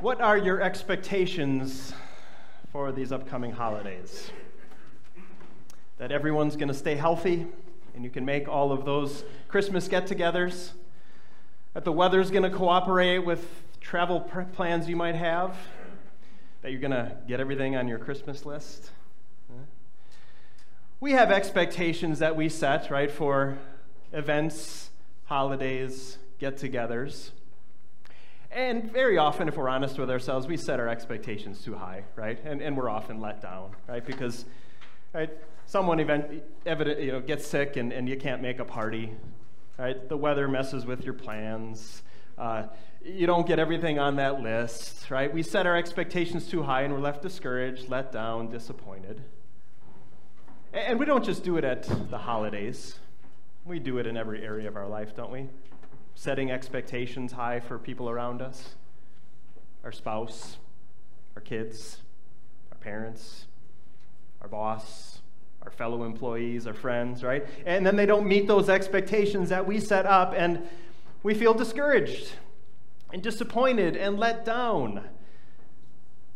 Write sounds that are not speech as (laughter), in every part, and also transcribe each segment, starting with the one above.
What are your expectations for these upcoming holidays? That everyone's going to stay healthy and you can make all of those Christmas get togethers? That the weather's going to cooperate with travel plans you might have? That you're going to get everything on your Christmas list? We have expectations that we set, right, for events, holidays, get togethers. And very often, if we're honest with ourselves, we set our expectations too high, right? And, and we're often let down, right? Because right, someone event, evident, you know, gets sick and, and you can't make a party, right? The weather messes with your plans. Uh, you don't get everything on that list, right? We set our expectations too high and we're left discouraged, let down, disappointed. And we don't just do it at the holidays, we do it in every area of our life, don't we? Setting expectations high for people around us our spouse, our kids, our parents, our boss, our fellow employees, our friends, right? And then they don't meet those expectations that we set up, and we feel discouraged and disappointed and let down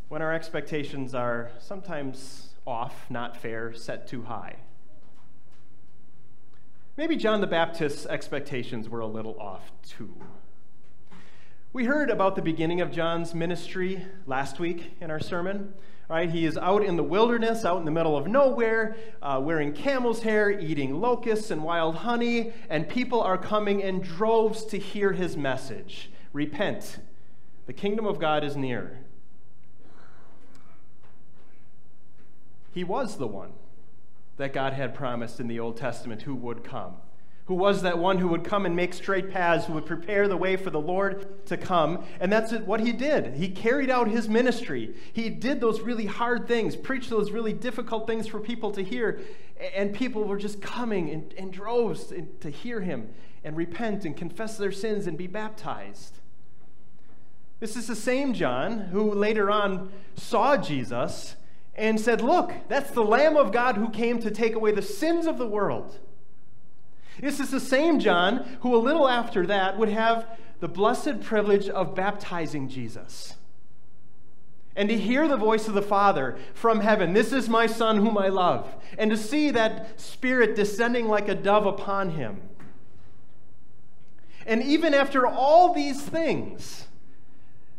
when our expectations are sometimes off, not fair, set too high. Maybe John the Baptist's expectations were a little off too. We heard about the beginning of John's ministry last week in our sermon. Right, he is out in the wilderness, out in the middle of nowhere, uh, wearing camel's hair, eating locusts and wild honey, and people are coming in droves to hear his message Repent, the kingdom of God is near. He was the one that God had promised in the Old Testament who would come. Who was that one who would come and make straight paths, who would prepare the way for the Lord to come. And that's what he did. He carried out his ministry. He did those really hard things, preached those really difficult things for people to hear. And people were just coming in, in droves to hear him and repent and confess their sins and be baptized. This is the same John who later on saw Jesus and said, Look, that's the Lamb of God who came to take away the sins of the world. This is the same John who, a little after that, would have the blessed privilege of baptizing Jesus. And to hear the voice of the Father from heaven, this is my Son whom I love, and to see that Spirit descending like a dove upon him. And even after all these things,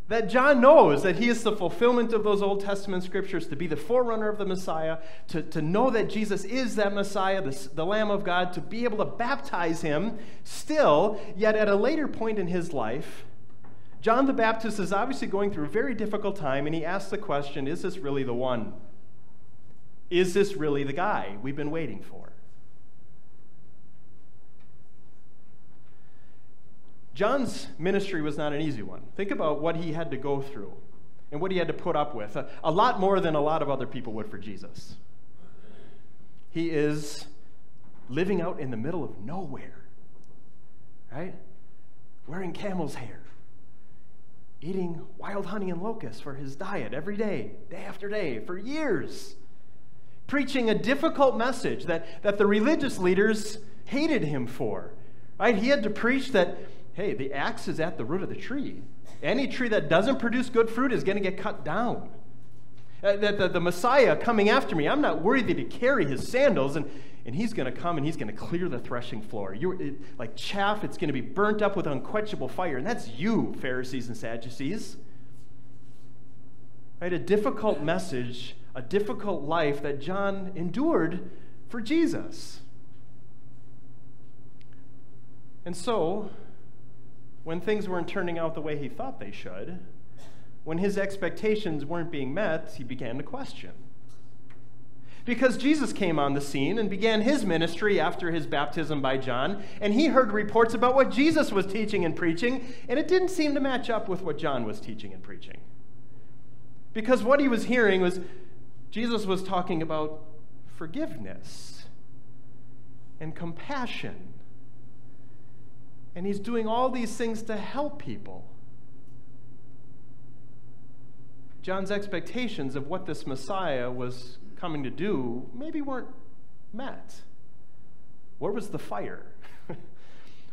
that John knows that he is the fulfillment of those Old Testament scriptures, to be the forerunner of the Messiah, to, to know that Jesus is that Messiah, the, the Lamb of God, to be able to baptize him still, yet at a later point in his life, John the Baptist is obviously going through a very difficult time, and he asks the question Is this really the one? Is this really the guy we've been waiting for? John's ministry was not an easy one. Think about what he had to go through and what he had to put up with. A, a, lot more than a lot of other people would for Jesus. He is living out in the middle of nowhere, right? Wearing camel's hair, eating wild honey and locusts for his diet every day, day after day, for years. Preaching a difficult message that, that the religious leaders hated him for. Right? He had to preach that hey, the axe is at the root of the tree. Any tree that doesn't produce good fruit is going to get cut down. Uh, that the, the, Messiah coming after me, I'm not worthy to carry his sandals, and, and he's going to come and he's going to clear the threshing floor. You like chaff, it's going to be burnt up with unquenchable fire, and that's you, Pharisees and Sadducees. Right? A difficult message, a difficult life that John endured for Jesus. And so, when things weren't turning out the way he thought they should, when his expectations weren't being met, he began to question. Because Jesus came on the scene and began his ministry after his baptism by John, and he heard reports about what Jesus was teaching and preaching, and it didn't seem to match up with what John was teaching and preaching. Because what he was hearing was Jesus was talking about forgiveness and compassion and he's doing all these things to help people. John's expectations of what this Messiah was coming to do maybe weren't met. Where was the fire? (laughs)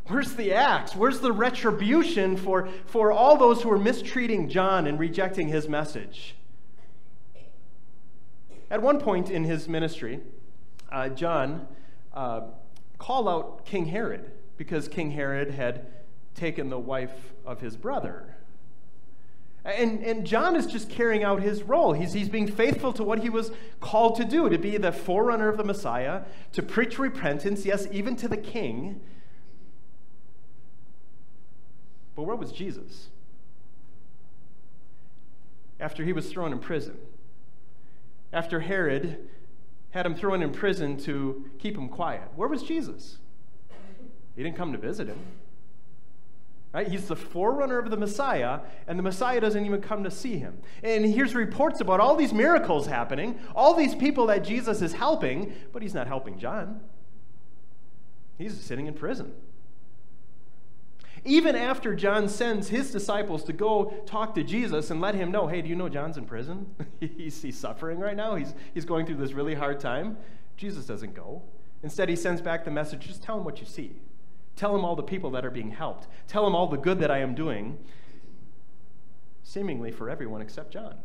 Where's the axe? Where's the retribution for, for all those who are mistreating John and rejecting his message? At one point in his ministry, uh, John uh, called out King Herod because King Herod had taken the wife of his brother. And, and John is just carrying out his role. He's, he's being faithful to what he was called to do to be the forerunner of the Messiah, to preach repentance, yes, even to the king. But where was Jesus? After he was thrown in prison, after Herod had him thrown in prison to keep him quiet, where was Jesus? He didn't come to visit him. Right? He's the forerunner of the Messiah, and the Messiah doesn't even come to see him. And here's reports about all these miracles happening, all these people that Jesus is helping, but he's not helping John. He's sitting in prison. Even after John sends his disciples to go talk to Jesus and let him know, hey, do you know John's in prison? (laughs) he's, he's suffering right now. He's, he's going through this really hard time. Jesus doesn't go. Instead, he sends back the message just tell him what you see. Tell him all the people that are being helped. Tell him all the good that I am doing, seemingly for everyone except John.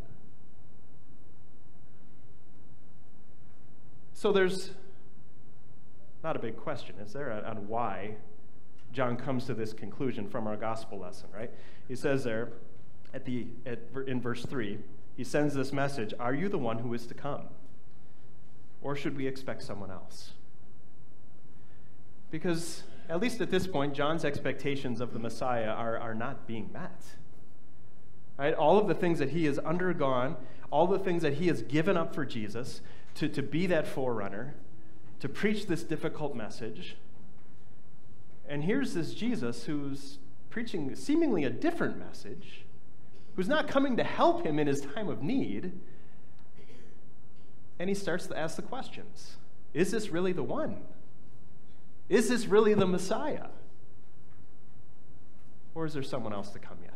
So there's not a big question, is there, on why John comes to this conclusion from our gospel lesson, right? He says there at the, at, in verse 3, he sends this message Are you the one who is to come? Or should we expect someone else? Because at least at this point, John's expectations of the Messiah are, are not being met. Right? All of the things that he has undergone, all the things that he has given up for Jesus to, to be that forerunner, to preach this difficult message. And here's this Jesus who's preaching seemingly a different message, who's not coming to help him in his time of need. And he starts to ask the questions Is this really the one? Is this really the Messiah? Or is there someone else to come yet?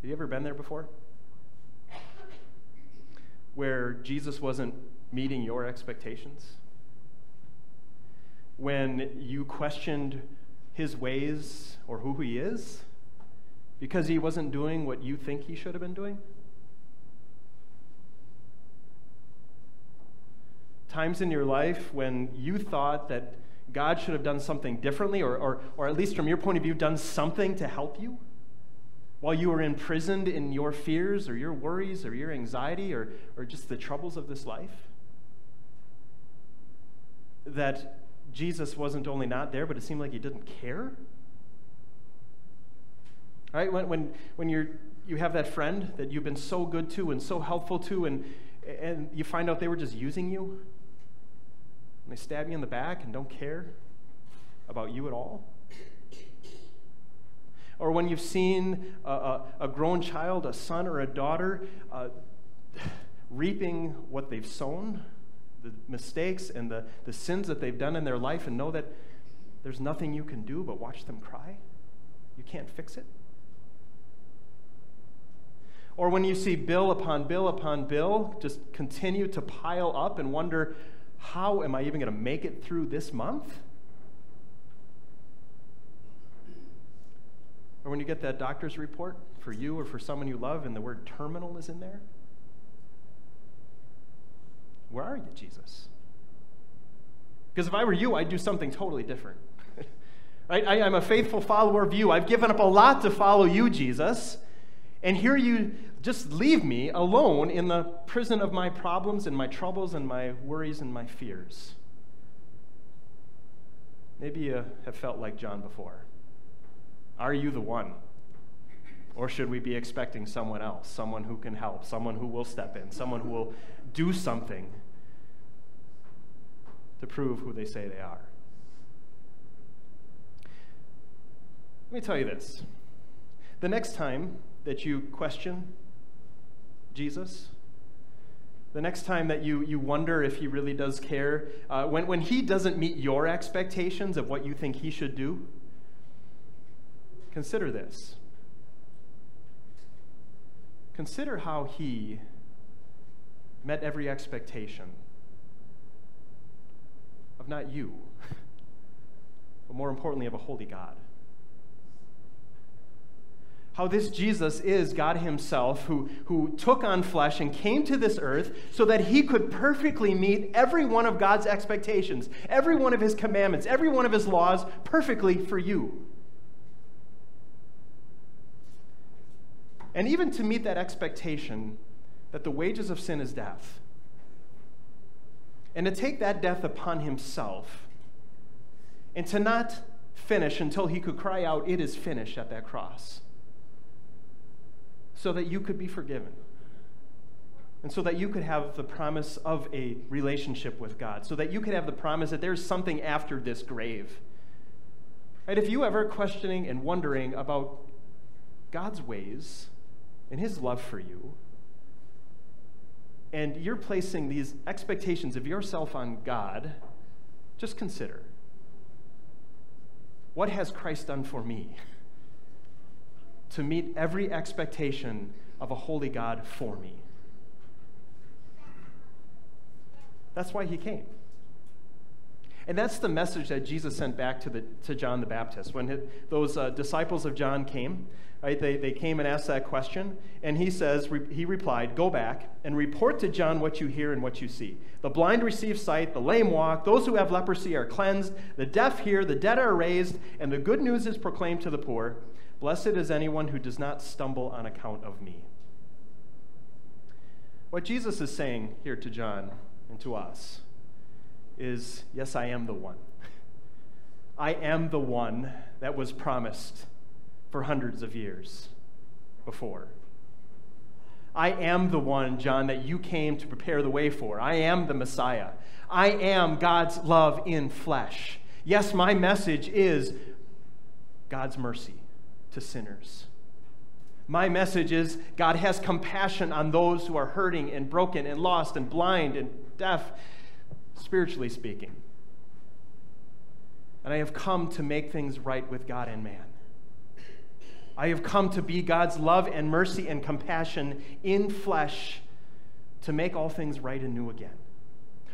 Have you ever been there before? Where Jesus wasn't meeting your expectations? When you questioned his ways or who he is because he wasn't doing what you think he should have been doing? Times in your life when you thought that God should have done something differently, or, or, or at least from your point of view, done something to help you? While you were imprisoned in your fears or your worries or your anxiety or, or just the troubles of this life? That Jesus wasn't only not there, but it seemed like he didn't care? Right? When, when, when you're, you have that friend that you've been so good to and so helpful to, and, and you find out they were just using you, and they stab you in the back and don't care about you at all? Or when you've seen a, a, a grown child, a son or a daughter, uh, reaping what they've sown, the mistakes and the, the sins that they've done in their life, and know that there's nothing you can do but watch them cry? You can't fix it? Or when you see bill upon bill upon bill just continue to pile up and wonder, how am I even going to make it through this month? Or when you get that doctor's report for you or for someone you love and the word terminal is in there? Where are you, Jesus? Because if I were you, I'd do something totally different. (laughs) right? I, I'm a faithful follower of you. I've given up a lot to follow you, Jesus. And here you just leave me alone in the prison of my problems and my troubles and my worries and my fears. Maybe you have felt like John before. Are you the one? Or should we be expecting someone else, someone who can help, someone who will step in, someone who will do something to prove who they say they are? Let me tell you this. The next time that you question Jesus, the next time that you, you wonder if he really does care, uh, when, when he doesn't meet your expectations of what you think he should do, consider this. Consider how he met every expectation of not you, (laughs) but more importantly, of a holy God. How this Jesus is God Himself who, who took on flesh and came to this earth so that He could perfectly meet every one of God's expectations, every one of His commandments, every one of His laws perfectly for you. And even to meet that expectation that the wages of sin is death, and to take that death upon Himself, and to not finish until He could cry out, It is finished at that cross so that you could be forgiven. And so that you could have the promise of a relationship with God, so that you could have the promise that there's something after this grave. Right? If you ever questioning and wondering about God's ways and his love for you, and you're placing these expectations of yourself on God, just consider what has Christ done for me? (laughs) to meet every expectation of a holy God for me. That's why he came. And that's the message that Jesus sent back to, the, to John the Baptist. When his, those uh, disciples of John came, right, they, they came and asked that question, and he says, re, he replied, Go back and report to John what you hear and what you see. The blind receive sight, the lame walk, those who have leprosy are cleansed, the deaf hear, the dead are raised, and the good news is proclaimed to the poor. Blessed is anyone who does not stumble on account of me. What Jesus is saying here to John and to us is yes, I am the one. I am the one that was promised for hundreds of years before. I am the one, John, that you came to prepare the way for. I am the Messiah. I am God's love in flesh. Yes, my message is God's mercy to sinners. My message is God has compassion on those who are hurting and broken and lost and blind and deaf, spiritually speaking. And I have come to make things right with God and man. I have come to be God's love and mercy and compassion in flesh to make all things right and new again.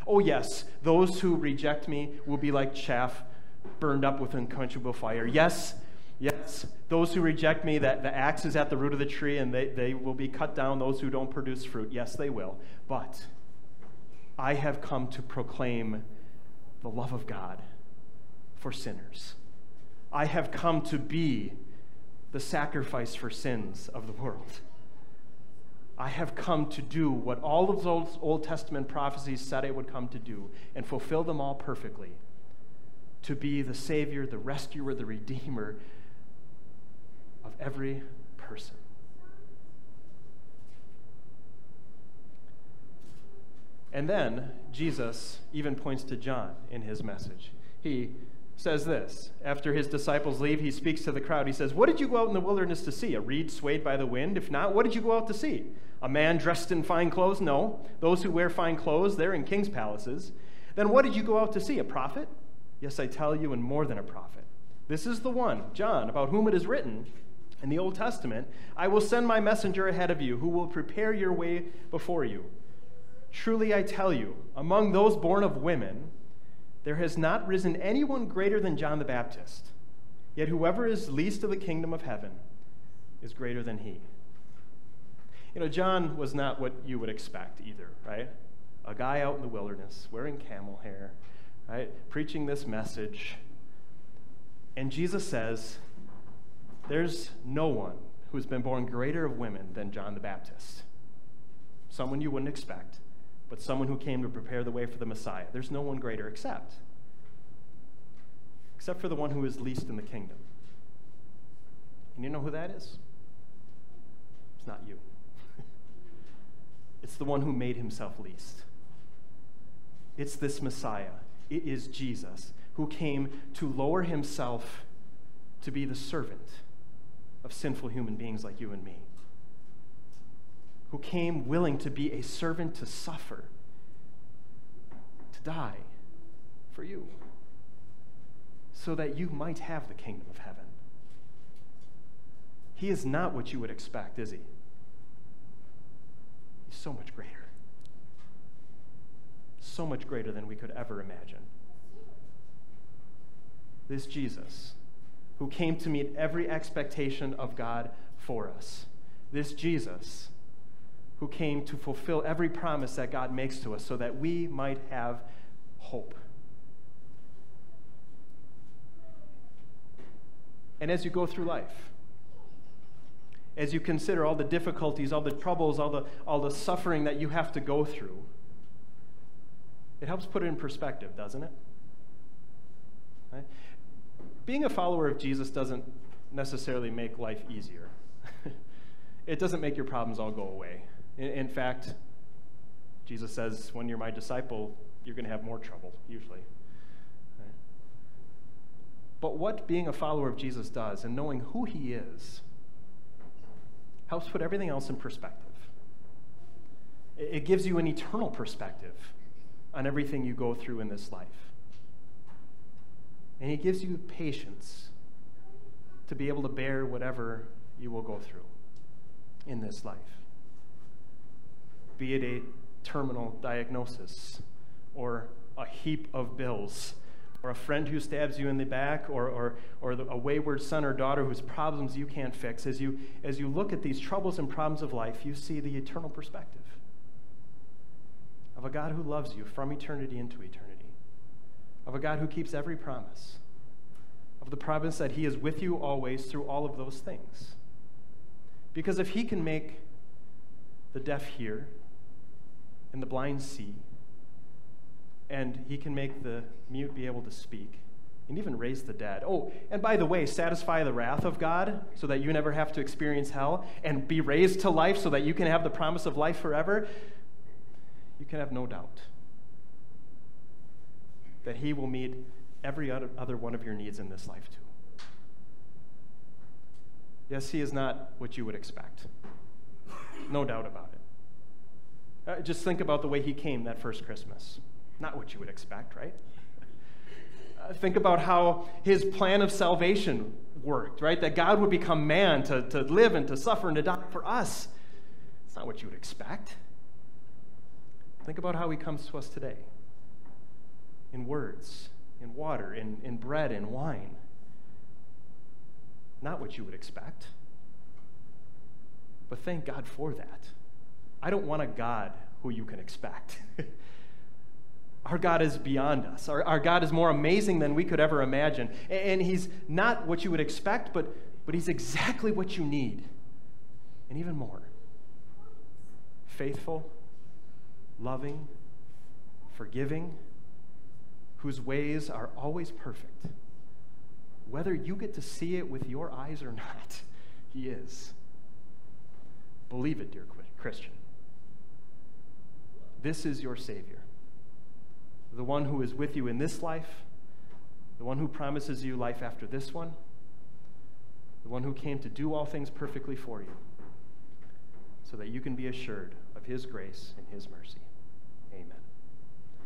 Oh, yes, those who reject me will be like chaff burned up with unquenchable fire. Yes, Yes, those who reject me, that the axe is at the root of the tree and they, they will be cut down. Those who don't produce fruit, yes, they will. But I have come to proclaim the love of God for sinners. I have come to be the sacrifice for sins of the world. I have come to do what all of those Old Testament prophecies said I would come to do and fulfill them all perfectly to be the Savior, the rescuer, the Redeemer of every person. And then Jesus even points to John in his message. He says this after his disciples leave, he speaks to the crowd. He says, What did you go out in the wilderness to see? A reed swayed by the wind? If not, what did you go out to see? A man dressed in fine clothes? No. Those who wear fine clothes, they're in king's palaces. Then what did you go out to see? A prophet? Yes, I tell you, and more than a prophet. This is the one, John, about whom it is written in the Old Testament, I will send my messenger ahead of you who will prepare your way before you. Truly I tell you, among those born of women, there has not risen anyone greater than John the Baptist. Yet whoever is least of the kingdom of heaven is greater than he. You know, John was not what you would expect either, right? A guy out in the wilderness wearing camel hair, right? Preaching this message. And Jesus says, there's no one who's been born greater of women than John the Baptist. Someone you wouldn't expect, but someone who came to prepare the way for the Messiah. There's no one greater except except for the one who is least in the kingdom. And you know who that is? It's not you. (laughs) it's the one who made himself least. It's this Messiah. It is Jesus who came to lower himself to be the servant of sinful human beings like you and me, who came willing to be a servant to suffer, to die for you, so that you might have the kingdom of heaven. He is not what you would expect, is he? He's so much greater. So much greater than we could ever imagine. this Jesus who came to meet every expectation of God for us. This Jesus who came to fulfill every promise that God makes to us so that we might have hope. And as you go through life, as you consider all the difficulties, all the troubles, all the, all the suffering that you have to go through, it helps put it in perspective, doesn't it? Right? Being a follower of Jesus doesn't necessarily make life easier. (laughs) it doesn't make your problems all go away. In, in fact, Jesus says, when you're my disciple, you're going to have more trouble, usually. But what being a follower of Jesus does, and knowing who he is, helps put everything else in perspective. It, it gives you an eternal perspective on everything you go through in this life. And He gives you patience to be able to bear whatever you will go through in this life. Be it a terminal diagnosis, or a heap of bills, or a friend who stabs you in the back, or, or, or a wayward son or daughter whose problems you can't fix. As you, as you look at these troubles and problems of life, you see the eternal perspective of a God who loves you from eternity into eternity, of a God who keeps every promise, of the promise that He is with you always through all of those things. Because if He can make the deaf hear and the blind see, and He can make the mute be able to speak, and even raise the dead. Oh, and by the way, satisfy the wrath of God so that you never have to experience hell, and be raised to life so that you can have the promise of life forever you can have no doubt that He will meet every other one of your needs in this life, too. Yes, He is not what you would expect. No doubt about it. Uh, just think about the way He came that first Christmas. Not what you would expect, right? Uh, think about how His plan of salvation worked, right? That God would become man to, to live and to suffer and to die for us. It's not what you would expect. Think about how he comes to us today in words, in water, in, in bread, in wine. Not what you would expect. But thank God for that. I don't want a God who you can expect. (laughs) our God is beyond us. Our, our God is more amazing than we could ever imagine. And, and He's not what you would expect, but, but He's exactly what you need. And even more faithful loving, forgiving, whose ways are always perfect. Whether you get to see it with your eyes or not, (laughs) He is. Believe it, dear Christian. This is your Savior, the one who is with you in this life, the one who promises you life after this one, the one who came to do all things perfectly for you, so that you can be assured of His grace and His mercy.